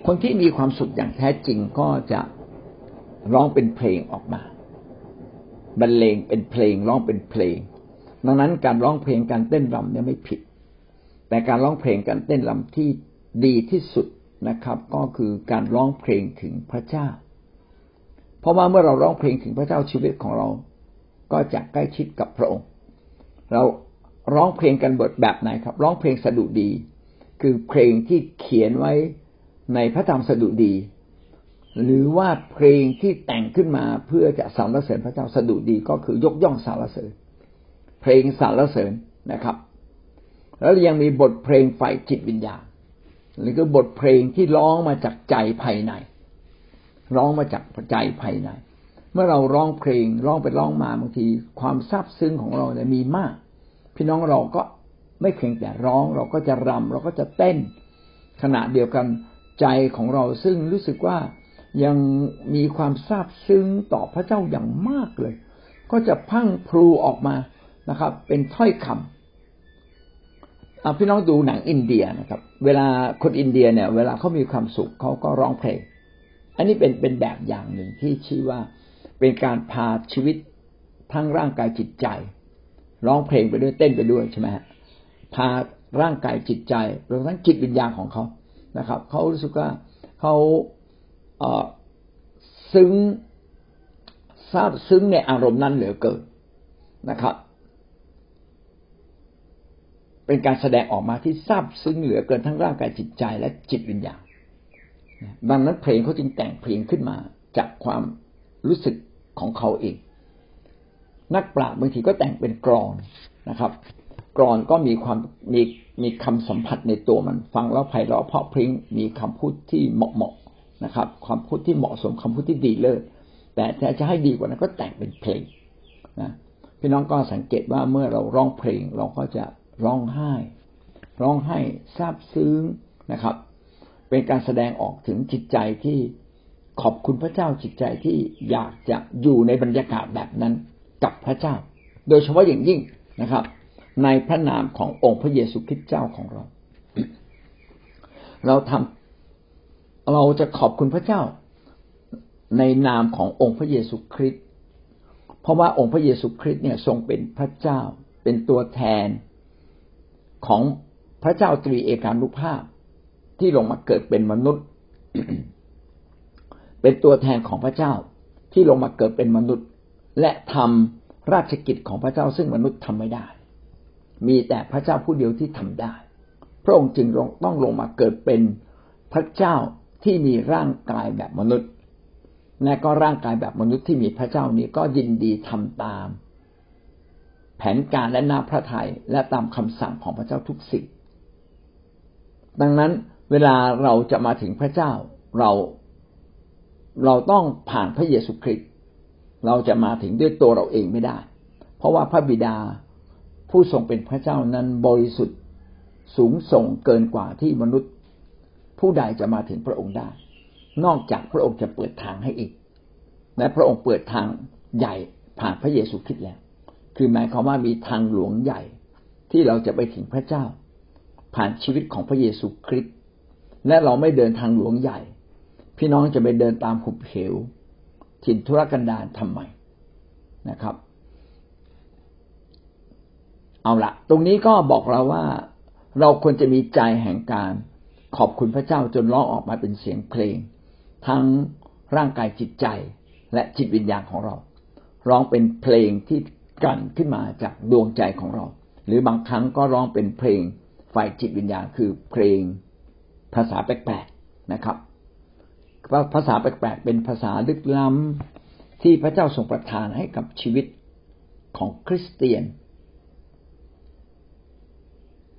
A: คนที่มีความสุขอย่างแท้จริงก็จะร้องเป็นเพลงออกมาบรรเลงเป็นเพลงร้องเป็นเพลง ดังนั้นการร้องเพลงการเต้นรำเนี่ยไม่ผิด แต่การร้องเพลงการเต้นรำที่ดีที่สุดนะครับ ก็คือการร้องเพลงถึงพระเจ้า เพราะว่าเมื่อเราร้องเพลงถึงพระเจ้าชีวิตของเรา ก็จะใกล้ชิดกับพระองค์ เรา ร้องเพลงกันบทแบบไหนครับ ร้องเพลงสดุดี คือเพลงที่เขียนไว้ในพระธรรมสดุดี หรือว่าเพลงที่แต่งขึ้นมาเพื่อจะสรรเสริญพระเจ้าสดุดีก็คือยกย่องสรรเสริญ เพลงสรรเสริญนะครับ แล้วยังมีบทเพลงฝ่ายจิตวิญญาณหรือก็บทเพลงที่ร้องมาจากใจภายใน ร้องมาจากใจภายใน เมื่อเราร้องเพลงร้องไปร้องมาบางทีความซาบซึ้งของเราเนี่ยมีมาก พี่น้องเราก็ไม่เพียงแต่ร้องเราก็จะรำเราก็จะเต้น ขณะเดียวกันใจของเราซึ่งรู้สึกว่ายังมีความซาบซึ้งต่อพระเจ้าอย่างมากเลย ก็จะพังพลูออกมานะครับ เป็นถ้อยคำพี่น้องดูหนังอินเดียนะครับ เวลาคนอินเดียเนี่ย เวลาเขามีความสุขเขาก็ร้องเพลง อันนี้เป็นเป็นแบบอย่างหนึ่งที่ชี้ว่าเป็นการพาชีวิตทั้งร่างกายจิตใจ ร้องเพลงไปด้วยเต้นไปด้วยใช่ไหมฮะพาร่างกายจิตใจรวมทั้งจิตวิญญาณของเขานะครับเขารู้สึกว่าเขาซึ้งทราบซึ้งในอารมณ์นั้นเหลือเกินนะครับ เป็นการแสดงออกมาที่ทราบซึ้งเหลือเกินทั้งร่างกายจิตใจและจิตวิญญาณดังนั้นเพลงเขาจึงแต่งเพลงขึ้นมาจากความรู้สึกของเขาเอง นักปราชญ์บางทีก็แต่งเป็นกรอนนะครับ กรอนก็มีความมีมีคำสัมผัสในตัวมัน ฟังแล้วไพเราะเพราะพริ้งมีคำพูดที่เหมาะเหมาะนะครับความพูดที่เหมาะสมคำพูดที่ดีเลิศแต่จะให้ดีกว่านั้นก็แต่งเป็นเพลงนะพี่น้องก็สังเกตว่าเมื่อเราร้องเพลงเราก็จะร้องไห้ ร้องไห้ซาบซึ้งนะครับ เป็นการแสดงออกถึงจิตใจที่ขอบคุณพระเจ้าจิตใจที่อยากจะอยู่ในบรรยากาศแบบนั้น กับพระเจ้า โดยเฉพาะอย่างยิ่งนะครับ ในพระนามขององค์พระเยซูคริสต์เจ้าของเรา เราทำเราจะขอบคุณพระเจ้า ในนามขององค์พระเยซูคริสต์เพราะว่าองค์พระเยซูคริสต์เนี่ยทรงเป็นพระเจ้า เป็นตัวแทนของพระเจ้าตรีเอกานุภาพที่ลงมาเกิดเป็นมนุษย์ เป็นตัวแทนของพระเจ้าที่ลงมาเกิดเป็นมนุษย์ และทำราชกิจของพระเจ้าซึ่งมนุษย์ทำไม่ได้ มีแต่พระเจ้าผู้เดียวที่ทำได้ พระองค์จึงต้องลงมาเกิดเป็นพระเจ้าที่มีร่างกายแบบมนุษย์ และก็ร่างกายแบบมนุษย์ที่มีพระเจ้านี้ก็ยินดีทำตาม แผนการและหน้าพระทัยและตามคำสั่งของพระเจ้าทุกสิ่ง ดังนั้นเวลาเราจะมาถึงพระเจ้าเราเราต้องผ่านพระเยซูคริสต์ เราจะมาถึงด้วยตัวเราเองไม่ได้ เพราะว่าพระบิดาผู้ทรงเป็นพระเจ้านั้นบริสุทธิ์สูงส่งเกินกว่าที่มนุษย์ ผู้ใดจะมาถึงพระองค์ได้ นอกจากพระองค์จะเปิดทางให้อีก และพระองค์เปิดทางใหญ่ผ่านพระเยซูคริสต์แล้ว คือหมายความว่ามีทางหลวงใหญ่ที่เราจะไปถึงพระเจ้า ผ่านชีวิตของพระเยซูคริสต์และเราไม่เดินทางหลวงใหญ่ พี่น้องจะไปเดินตามขุบเหว ถิ่นธุรกันดารทำไมนะครับ เอาละตรงนี้ก็บอกเราว่าเราควรจะมีใจแห่งการขอบคุณพระเจ้าจนร้องออกมาเป็นเสียงเพลง ทั้งร่างกายจิตใจและจิตวิญญาณของเรา ร้องเป็นเพลงที่กันขึ้นมาจากดวงใจของเรา หรือบางครั้งก็ร้องเป็นเพลงฝ่ายจิตวิญญาณคือเพลงภาษาแปลกๆนะครับ ภาษาแปลกๆเป็นภาษาลึกล้ำที่พระเจ้าทรงประทานให้กับชีวิตของคริสเตียน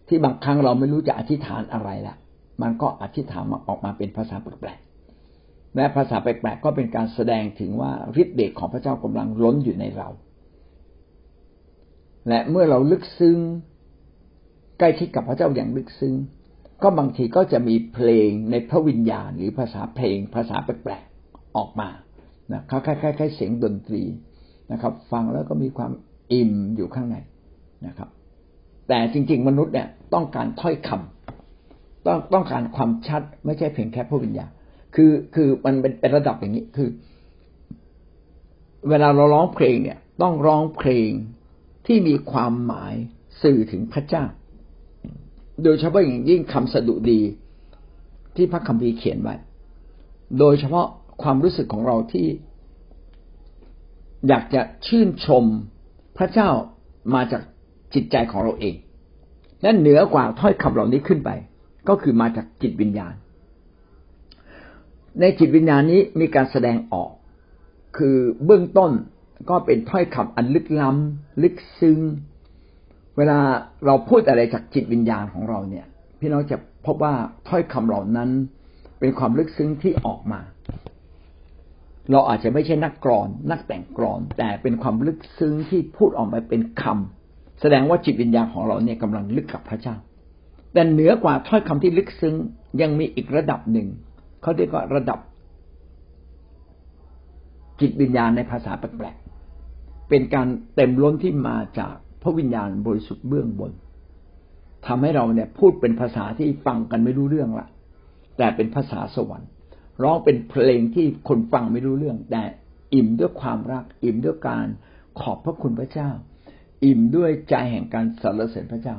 A: ที่บางครั้งเราไม่รู้จะอธิษฐานอะไรละมันก็อธิษฐานมาออกมาเป็นภาษาแปลกๆและภาษาแปลกๆก็เป็นการแสดงถึงว่าฤทธิ์เดชของพระเจ้ากำลังล้นอยู่ในเรา และเมื่อเราลึกซึ้งใกล้ชิดกับพระเจ้าอย่างลึกซึ้ง ก็บางทีก็จะมีเพลงในพระวิญญาณ หรือภาษาเพลงภาษาแปลกๆออกมานะคล้ายๆเสียงดนตรีนะครับ ฟังแล้วก็มีความอิ่มอยู่ข้างในนะครับ แต่จริง ๆ มนุษย์เนี่ยต้องการถ้อยคำต้องต้องการความชัดไม่ใช่เพียงแค่พระวิญญาณคือคือมันเป็นระดับอย่างนี้คือ เวลาเราร้องเพลงเนี่ย ต้องร้องเพลงที่มีความหมายสื่อถึงพระเจ้า โดยเฉพาะอย่างยิ่งคำสดุดีที่พระคัมภีร์เขียนไว้ โดยเฉพาะความรู้สึกของเราที่อยากจะชื่นชมพระเจ้ามาจากจิตใจของเราเองนั่นเหนือกว่าถ้อยคำเหล่านี้ขึ้นไป ก็คือมาจากจิตวิญญาณ ในจิตวิญญาณนี้มีการแสดงออก คือเบื้องต้นก็เป็นถ้อยคำอันลึกล้ำลึกซึ้ง เวลาเราพูดอะไรจากจิตวิญญาณของเราเนี่ย พี่น้องจะพบว่าถ้อยคำเหล่านั้นเป็นความลึกซึ้งที่ออกมา เราอาจจะไม่ใช่นักกรอนนักแต่งกรอน แต่เป็นความลึกซึ้งที่พูดออกมาเป็นคำแสดงว่าจิตวิญญาณของเราเนี่ยกำลังลึกกับพระเจ้า แต่เหนือกว่าถ้อยคำที่ลึกซึ้งยังมีอีกระดับหนึ่งเขาเรียกว่าระดับ จิตวิญญาณในภาษาแปลกๆเป็นการเต็มล้นที่มาจาก พระวิญญาณบริสุทธิ์เบื้องบนทำให้เราเนี่ยพูดเป็นภาษาที่ฟังกันไม่รู้เรื่องละแต่เป็นภาษาสวรรค์ ร้องเป็นเพลงที่คนฟังไม่รู้เรื่อง แต่อิ่มด้วยความรัก อิ่มด้วยการขอบพระคุณพระเจ้า อิ่มด้วยใจแห่งการสรรเสริญพระเจ้า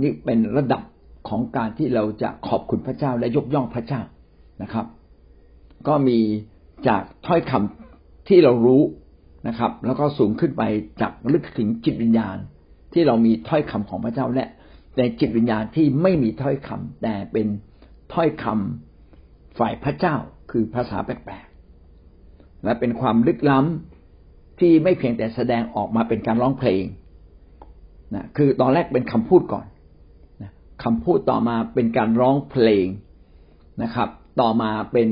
A: นี่เป็นระดับของการที่เราจะขอบคุณพระเจ้าและยกย่องพระเจ้านะครับ ก็มีจากถ้อยคำที่เรารู้ นะครับ แล้วก็สูงขึ้นไปจากลึกถึงจิตวิญญาณ ที่เรามีถ้อยคำของพระเจ้าและในจิตวิญญาณที่ไม่มีถ้อยคำแต่เป็นถ้อยคำฝ่ายพระเจ้าคือภาษาแปลกๆและเป็นความลึกล้ำที่ไม่เพียงแต่แสดงออกมาเป็นการร้องเพลงนะคือตอนแรกเป็นคำพูดก่อนนะคำพูดต่อมาเป็นการร้องเพลงนะครับ ต่อมาเป็น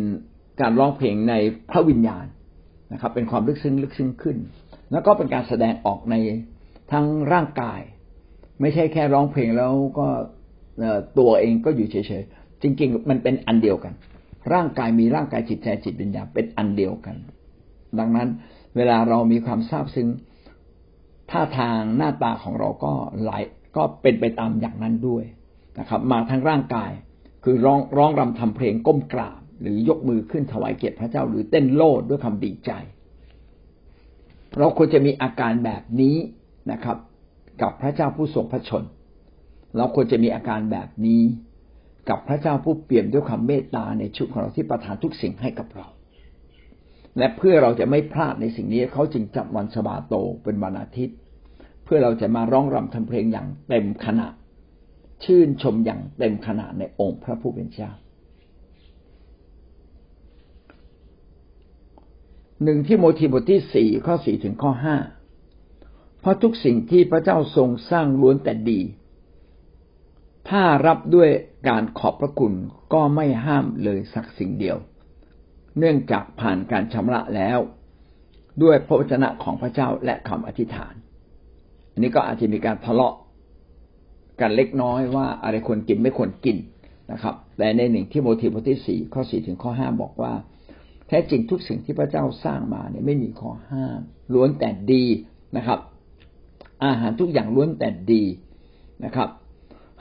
A: การร้องเพลงในพระวิญญาณ นะครับ เป็นความลึกซึ้งลึกซึ้งขึ้น แล้วก็เป็นการแสดงออกในทั้งร่างกาย ไม่ใช่แค่ร้องเพลงแล้วก็ตัวเองก็อยู่เฉยๆจริง ๆ มันเป็นอันเดียวกัน ร่างกายมีร่างกายจิตใจจิตวิญญาณเป็นอันเดียวกัน ดังนั้นเวลาเรามีความซาบซึ้งท่าทางหน้าตาของเราก็ไหลก็เป็นไปตามอย่างนั้นด้วยนะครับ มาทั้งร่างกายคือร้องร้องรำทำเพลงก้มกราบ หรือยกมือขึ้นถวายเกียรติพระเจ้า หรือเต้นโลดด้วยความดีใจ เราควรจะมีอาการแบบนี้นะครับ กับพระเจ้าผู้ทรงพระชน เราควรจะมีอาการแบบนี้ กับพระเจ้าผู้เปี่ยมด้วยความเมตตาในชุดของเราที่ประทานทุกสิ่งให้กับเรา และเพื่อเราจะไม่พลาดในสิ่งนี้เขาจึงจับวันสบาโตเป็นวันอาทิตย์ เพื่อเราจะมาร้องรำทำเพลงอย่างเต็มขนาดชื่นชมอย่างเต็มขนาดในองค์พระผู้เป็นเจ้า หนึ่งที่โมทีบทที่สี่ข้อสี่ถึงข้อห้าเพราะทุกสิ่งที่พระเจ้าทรงสร้างล้วนแต่ดี ถ้ารับด้วยการขอบพระคุณก็ไม่ห้ามเลยสักสิ่งเดียว เนื่องจากผ่านการชำระแล้ว ด้วยพระวจนะของพระเจ้าและคำอธิษฐาน อันนี้ก็อาจจะมีการทะเลาะกันเล็กน้อยว่าอะไรควรกินไม่ควรกินนะครับ แต่ในหนึ่งที่โมทีบทที่สี่ข้อสี่ถึงข้อห้าบอกว่า ท้จริงทุกสิ่งที่พระเจ้าสร้างมาเนี่ยไม่มีข้อห้ามล้วนแต่ดีนะครับ อาหารทุกอย่างล้วนแต่ดีนะครับ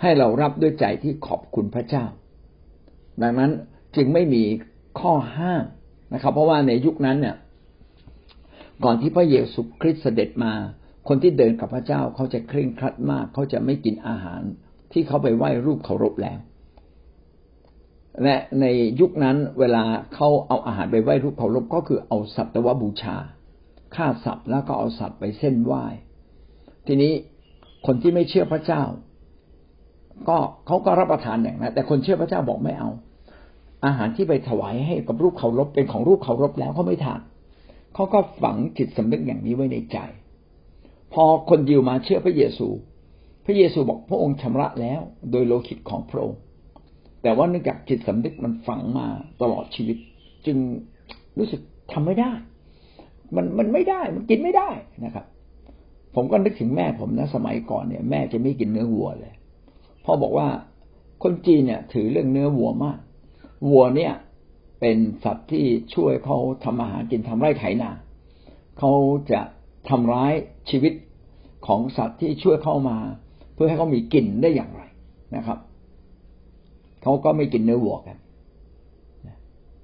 A: ให้เรารับด้วยใจที่ขอบคุณพระเจ้า ดังนั้นจึงไม่มีข้อห้ามนะครับ เพราะว่าในยุคนั้นเนี่ย ก่อนที่พระเยซูคริสต์เสด็จมา คนที่เดินกับพระเจ้าเขาจะเคร่งครัดมาก เขาจะไม่กินอาหารที่เขาไปไหว้รูปเคารพแล้ว และในยุคนั้นเวลาเขาเอาอาหารไปไหว้รูปเคารพก็คือเอาสัตวบูชาฆ่าสัตว์แล้วก็เอาสัตว์ไปเส้นไหว้ ทีนี้คนที่ไม่เชื่อพระเจ้า ก็เขาก็รับประทานอย่างนั้นแต่คนเชื่อพระเจ้าบอกไม่เอา อาหารที่ไปถวายให้กับรูปเคารพเป็นของรูปเคารพแล้วเขาไม่ทานเขาก็ฝังจิตสำนึกอย่างนี้ไว้ในใจ พอคนยิวมาเชื่อพระเยซู พระเยซูบอกพระองค์ชำระแล้ว โดยโลหิตของพระองค์ แต่ว่าเนื่องจากจิตสำนึกมันฝังมาตลอดชีวิต จึงรู้สึกทำไม่ได้ มันมันไม่ได้ มันกินไม่ได้นะครับ ผมก็นึกถึงแม่ผมนะสมัยก่อนเนี่ย แม่จะไม่กินเนื้อวัวเลยพ่อบอกว่าคนจีนเนี่ย ถือเรื่องเนื้อวัวมาก วัวเนี่ย เป็นสัตว์ที่ช่วยเขาทำอาหารกินทำไร่ไถนาเขาจะทำร้ายชีวิตของสัตว์ที่ช่วยเข้ามา เพื่อให้เขามีกินได้อย่างไรนะครับ เขาก็ไม่กินเนื้อวัวกัน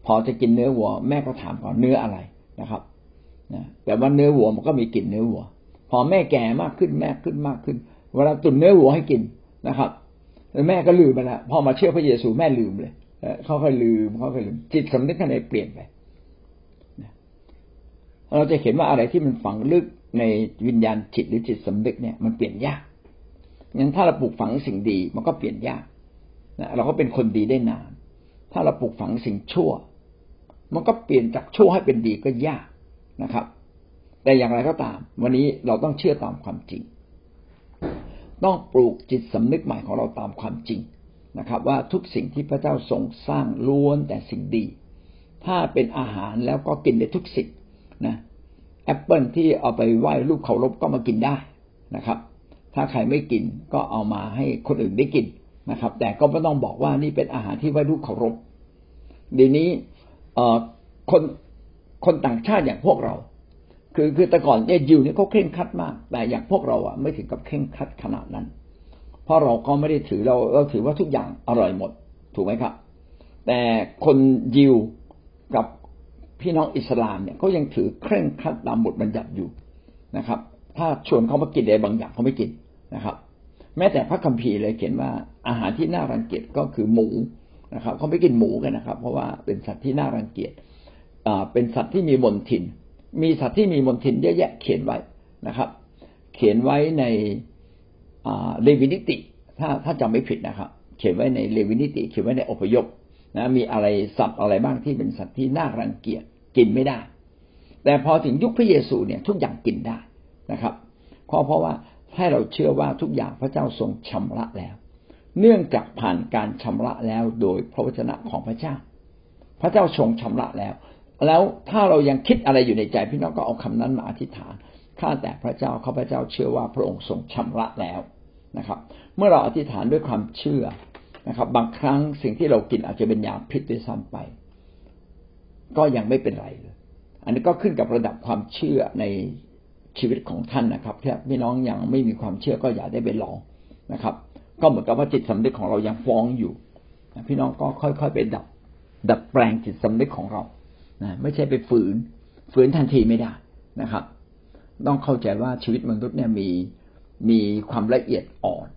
A: พอจะกินเนื้อวัวแม่ก็ถามก่อนเนื้ออะไรนะครับแต่ว่าเนื้อวัวมันก็มีกลิ่นเนื้อวัว พอแม่แก่มากขึ้นแม่ขึ้นมากขึ้น เวลาตุนเนื้อวัวให้กินนะครับแล้วแม่ก็ลืมไปแล้วพอมาเชื่อพระเยซูแม่ลืมเลยเขาค่อยลืมเขาค่อยลืมจิตสำนึกข้างในเปลี่ยนไปเราจะเห็นว่าอะไรที่มันฝังลึกในวิญญาณจิตหรือจิตสำนึกเนี่ยมันเปลี่ยนยากงั้นถ้าเราปลูกฝังสิ่งดีมันก็เปลี่ยนยาก นะเราก็เป็นคนดีได้นาน ถ้าเราปลูกฝังสิ่งชั่ว มันก็เปลี่ยนจากชั่วให้เป็นดีก็ยากนะครับ แต่อย่างไรก็ตาม วันนี้เราต้องเชื่อตามความจริง ต้องปลูกจิตสำนึกใหม่ของเราตามความจริงนะครับ ว่าทุกสิ่งที่พระเจ้าทรงสร้างล้วนแต่สิ่งดี ถ้าเป็นอาหารแล้วก็กินได้ทุกสิ่งนะแอปเปิลที่เอาไปไหว้รูปเคารพก็มากินได้นะครับ ถ้าใครไม่กินก็เอามาให้คนอื่นได้กิน นะครับ แต่ก็ไม่ต้องบอกว่านี่เป็นอาหารที่ไว้รูปเคารพเดี๋ยวนี้เอคนคนต่างชาติอย่างพวกเรา คือคือแต่ก่อนเนี่ยยิวเนี่ยเขาเคร่งคัดมาก แต่อย่างพวกเราอะไม่ถึงกับเคร่งคัดขนาดนั้น เพราะเราก็ไม่ได้ถือเราเราถือว่าทุกอย่างอร่อยหมด ถูกไหมครับ แต่คนยิวกับพี่น้องอิสลามเนี่ยเขายังถือเคร่งคัดตามบทบัญญัติอยู่นะครับ ถ้าชวนเขามากินอะไรบางอย่างเขาไม่กินนะครับ แม้แต่พระคัมภีร์เลยเขียนว่าอาหารที่น่ารังเกียจก็คือหมูนะครับเขาไม่กินหมูกันนะครับ เพราะว่าเป็นสัตว์ที่น่ารังเกียจเป็นสัตว์ที่มีมนทิน มีสัตว์ที่มีมนทินเยอะแยะเขียนไว้นะครับ เขียนไว้ในเลวินิติ ถ้าถ้าจำไม่ผิดนะครับ เขียนไว้ในเลวินิติ เขียนไว้ในอพยพนะมีอะไรสัตว์อะไรบ้างที่เป็นสัตว์ที่น่ารังเกียจกินไม่ได้ แต่พอถึงยุคพระเยซูเนี่ยทุกอย่างกินได้นะครับเพราะเพราะว่า ให้เราเชื่อว่าทุกอย่างพระเจ้าทรงชำระแล้ว เนื่องจากผ่านการชำระแล้วโดยพระวจนะของพระเจ้า พระเจ้าทรงชำระแล้ว แล้วถ้าเรายังคิดอะไรอยู่ในใจพี่น้องก็เอาคำนั้นมาอธิษฐานข้าแต่พระเจ้าข้าพระเจ้าเชื่อว่าพระองค์ทรงชำระแล้วนะครับ เมื่อเราอธิษฐานด้วยความเชื่อนะครับ บางครั้งสิ่งที่เรากินอาจจะเป็นยาพิษด้วยซ้ำไป ก็ยังไม่เป็นไรเลย อันนี้ก็ขึ้นกับระดับความเชื่อใน ชีวิตของท่านนะครับถ้าพี่น้องยังไม่มีความเชื่อก็อย่าได้ไปลองนะครับ ก็เหมือนกับว่าจิตสำนึกของเรายังฟ้องอยู่ พี่น้องก็ค่อยๆไปดับ ดับแปลงจิตสำนึกของเรานะไม่ใช่ไปฝืน ฝืนทันทีไม่ได้นะครับ ต้องเข้าใจว่าชีวิตมนุษย์เนี่ยมีมีความละเอียดอ่อน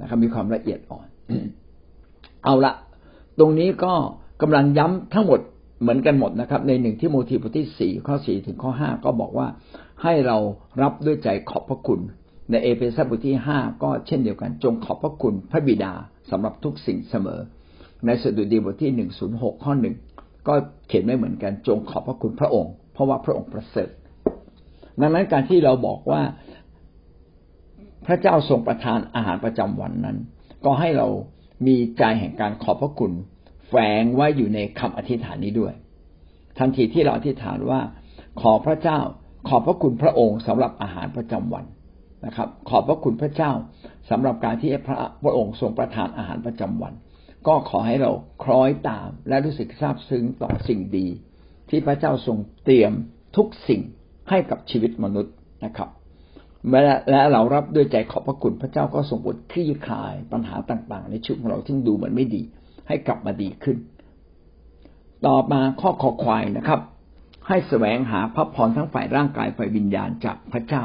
A: นะครับ มีความละเอียดอ่อน เอาละตรงนี้ก็กำลังย้ำทั้งหมดเหมือนกันหมดนะครับ ในหนึ่งที่โมทีบทที่สี่ข้อสี่ถึงข้อห้าก็บอกว่า ให้เรารับด้วยใจขอบพระคุณ ในเอเฟซัสบทที่ห้าก็เช่นเดียวกัน จงขอบพระคุณพระบิดาสำหรับทุกสิ่งเสมอ ในสดุดีบทที่หนึ่งศูนย์หกข้อหนึ่งก็เขียนไม่เหมือนกันจงขอบพระคุณพระองค์ เพราะว่าพระองค์ประเสริฐดังนั้นการที่เราบอกว่าพระเจ้าทรงประทานอาหารประจำวันนั้น ก็ให้เรามีใจแห่งการขอบพระคุณแฝงไว้อยู่ในคำอธิษฐานนี้ด้วย ทันทีที่เราอธิษฐานว่า ขอพระเจ้า ขอบพระคุณพระองค์สำหรับอาหารประจำวันนะครับ ขอบพระคุณพระเจ้าสำหรับการที่พระพระองค์ทรงประทานอาหารประจำวัน ก็ขอให้เราคล้อยตามและรู้สึกซาบซึ้งต่อสิ่งดี ที่พระเจ้าทรงเตรียมทุกสิ่งให้กับชีวิตมนุษย์นะครับและเรารับด้วยใจขอบพระคุณพระเจ้าก็ทรงบทคลี่คลายปัญหาต่างๆ ในชีวิตของเราที่ดูเหมือนไม่ดี ให้กลับมาดีขึ้น ต่อมาข้อขอควายนะครับ ให้แสวงหาพระพรทั้งฝ่ายร่างกายฝ่ายวิญญาณจากพระเจ้า